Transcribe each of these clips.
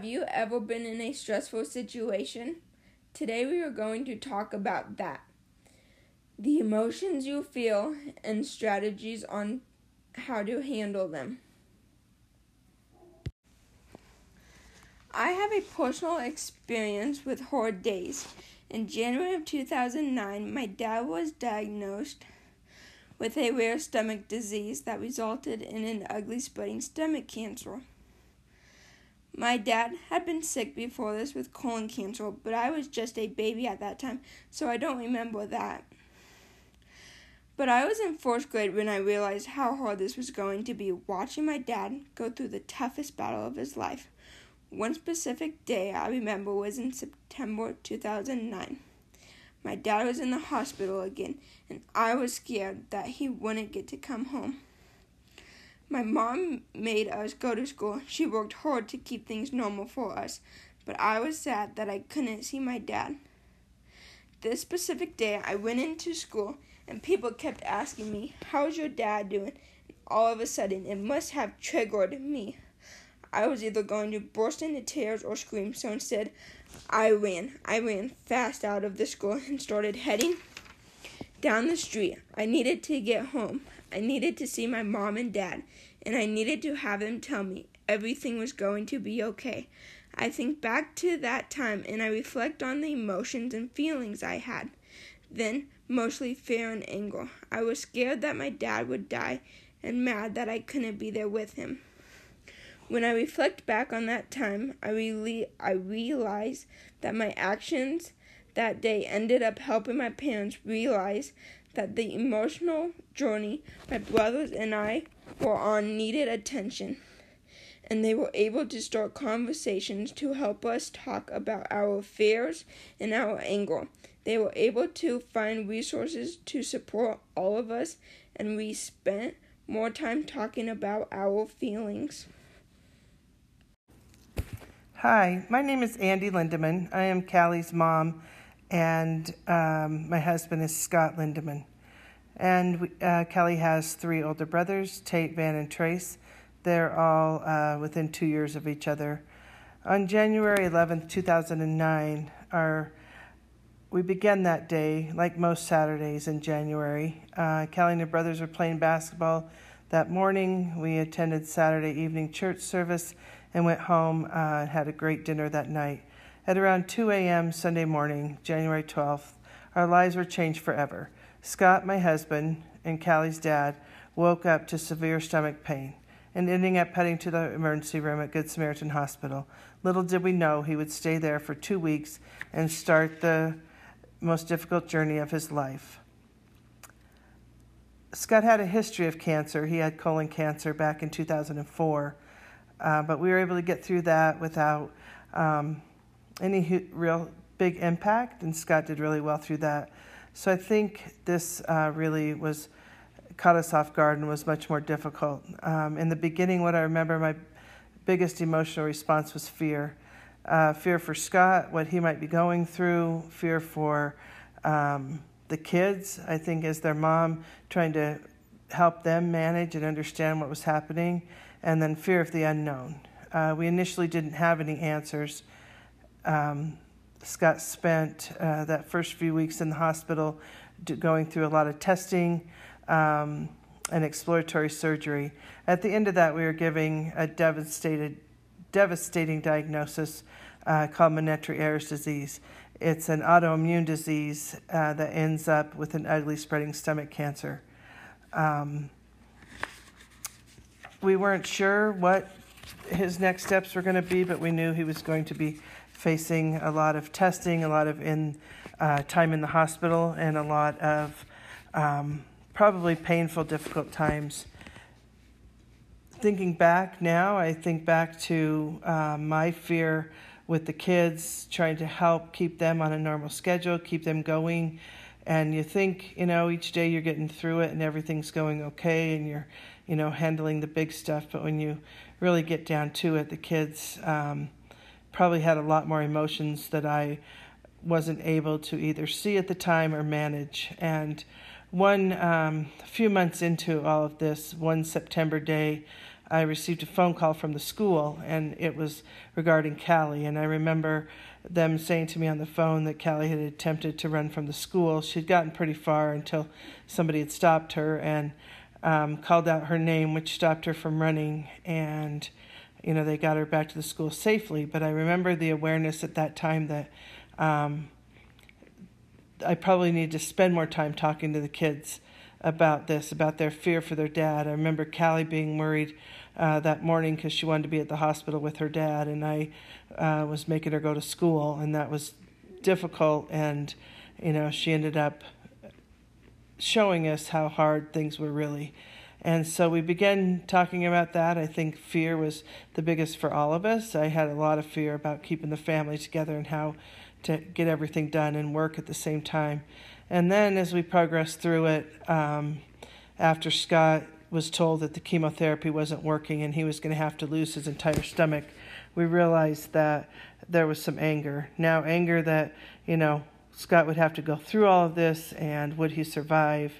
Have you ever been in a stressful situation? Today we are going to talk about that. The emotions you feel and strategies on how to handle them. I have a personal experience with hard days. In January of 2009, my dad was diagnosed with a rare stomach disease that resulted in an ugly spreading stomach cancer. My dad had been sick before this with colon cancer, but I was just a baby at that time, so I don't remember that. But I was in fourth grade when I realized how hard this was going to be watching my dad go through the toughest battle of his life. One specific day I remember was in September 2009. My dad was in the hospital again, and I was scared that he wouldn't get to come home. My mom made us go to school. She worked hard to keep things normal for us, but I was sad that I couldn't see my dad. This specific day, I went into school, and people kept asking me, How's your dad doing? And all of a sudden, it must have triggered me. I was either going to burst into tears or scream, so instead, I ran. I ran fast out of the school and started heading down the street. I needed to get home. I needed to see my mom and dad, and I needed to have them tell me everything was going to be okay. I think back to that time and I reflect on the emotions and feelings I had. Then, mostly fear and anger. I was scared that my dad would die and mad that I couldn't be there with him. When I reflect back on that time, I really I realize that my actions that day ended up helping my parents realize that the emotional journey my brothers and I were on needed attention, and they were able to start conversations to help us talk about our fears and our anger. They were able to find resources to support all of us, and we spent more time talking about our feelings. Hi, my name is Andy Lindeman. I am Callie's mom, and um, my husband is Scott Lindeman. And we, uh, Kelly has three older brothers, Tate, Van, and Trace. They're all uh, within two years of each other. On January 11th, 2009, our, we began that day, like most Saturdays in January. Uh, Kelly and her brothers were playing basketball that morning. We attended Saturday evening church service and went home uh, and had a great dinner that night. At around 2 a.m. Sunday morning, January 12th, our lives were changed forever. Scott, my husband, and Callie's dad woke up to severe stomach pain and ending up heading to the emergency room at Good Samaritan Hospital. Little did we know he would stay there for two weeks and start the most difficult journey of his life. Scott had a history of cancer. He had colon cancer back in 2004, uh, but we were able to get through that without um, any real big impact, and Scott did really well through that. So I think this uh, really was caught us off guard and was much more difficult. Um, in the beginning, what I remember, my biggest emotional response was fear. Uh, fear for Scott, what he might be going through, fear for um, the kids, I think, as their mom, trying to help them manage and understand what was happening, and then fear of the unknown. Uh, we initially didn't have any answers. Um, Scott spent uh, that first few weeks in the hospital going through a lot of testing um, and exploratory surgery. At the end of that, we were giving a devastated, devastating diagnosis uh, called Menetrier disease. It's an autoimmune disease uh, that ends up with an ugly spreading stomach cancer. Um, we weren't sure what his next steps were going to be, but we knew he was going to be facing a lot of testing, a lot of in uh, time in the hospital, and a lot of um, probably painful, difficult times. Thinking back now, I think back to uh, my fear with the kids, trying to help keep them on a normal schedule, keep them going. And you think, you know, each day you're getting through it and everything's going okay and you're, you know, handling the big stuff. But when you really get down to it, the kids, um, probably had a lot more emotions that I wasn't able to either see at the time or manage. And one um, few months into all of this, one September day, I received a phone call from the school, and it was regarding Callie. And I remember them saying to me on the phone that Callie had attempted to run from the school. She'd gotten pretty far until somebody had stopped her and um, called out her name, which stopped her from running. And, you know, they got her back to the school safely. But I remember the awareness at that time that um, I probably need to spend more time talking to the kids about this, about their fear for their dad. I remember Callie being worried uh, that morning because she wanted to be at the hospital with her dad, and I uh, was making her go to school, and that was difficult. And you know, she ended up showing us how hard things were really. And so we began talking about that. I think fear was the biggest for all of us. I had a lot of fear about keeping the family together and how to get everything done and work at the same time. And then as we progressed through it, um, after Scott was told that the chemotherapy wasn't working and he was going to have to lose his entire stomach, we realized that there was some anger. Now, anger that, you know, Scott would have to go through all of this and would he survive?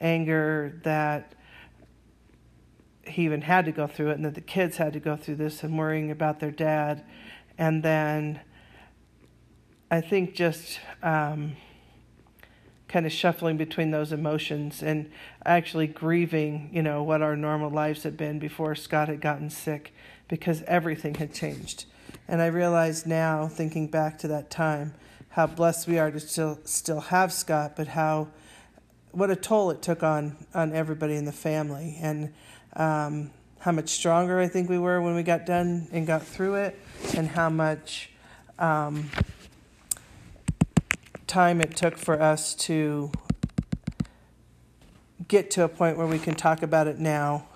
Anger that he even had to go through it and that the kids had to go through this and worrying about their dad. And then I think just um, kind of shuffling between those emotions and actually grieving, you know, what our normal lives had been before Scott had gotten sick because everything had changed. And I realize now, thinking back to that time, how blessed we are to still still have Scott, but how what a toll it took on on everybody in the family, and um, how much stronger I think we were when we got done and got through it, and how much um, time it took for us to get to a point where we can talk about it now.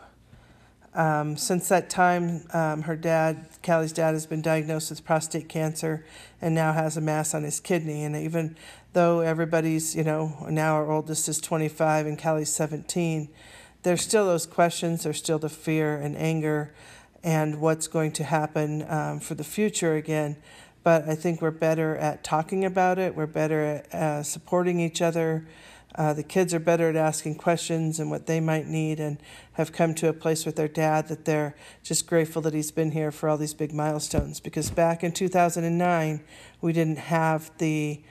Um, since that time, um, her dad, Callie's dad, has been diagnosed with prostate cancer and now has a mass on his kidney. And even though everybody's, you know, now our oldest is 25 and Callie's 17, there's still those questions, there's still the fear and anger and what's going to happen um, for the future again but I think we're better at talking about it. We're better at uh, supporting each other. Uh, the kids are better at asking questions and what they might need, and have come to a place with their dad that they're just grateful that he's been here for all these big milestones. Because back in 2009, we didn't have the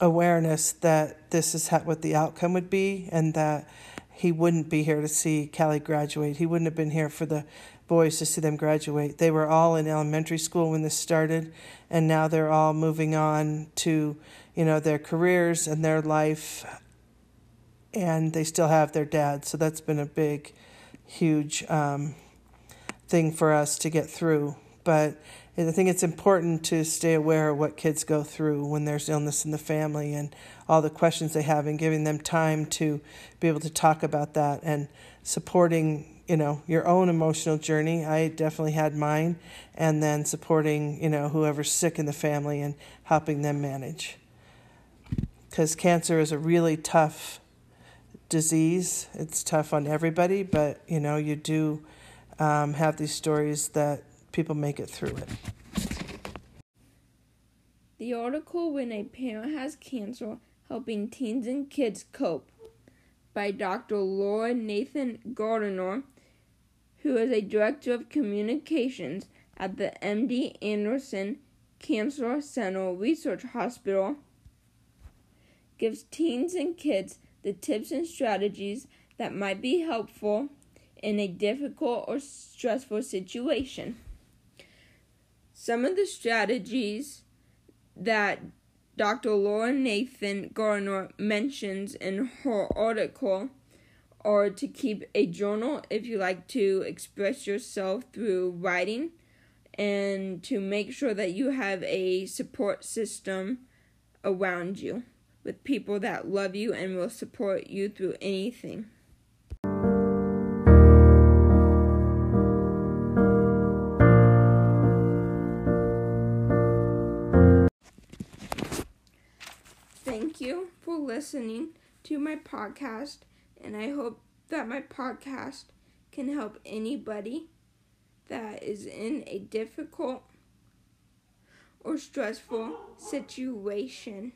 awareness that this is what the outcome would be, and that he wouldn't be here to see Callie graduate. He wouldn't have been here for the boys to see them graduate. They were all in elementary school when this started, and now they're all moving on to, you know, their careers and their life, and they still have their dad. So that's been a big, huge um, thing for us to get through. But I think it's important to stay aware of what kids go through when there's illness in the family and all the questions they have, and giving them time to be able to talk about that and supporting you know your own emotional journey. I definitely had mine. And then supporting you know whoever's sick in the family and helping them manage. Because cancer is a really tough disease. It's tough on everybody but you know you do um, have these stories that people make it through it the article when a parent has cancer helping teens and kids cope by Dr. Laura Nathan Gardner who is a director of communications at the MD Anderson Cancer Center Research Hospital, gives teens and kids the tips and strategies that might be helpful in a difficult or stressful situation. Some of the strategies that Dr. Laura Nathan Gardner mentions in her article are to keep a journal if you like to express yourself through writing and to make sure that you have a support system around you with people that love you and will support you through anything. Thank you for listening to my podcast and I hope that my podcast can help anybody that is in a difficult or stressful situation.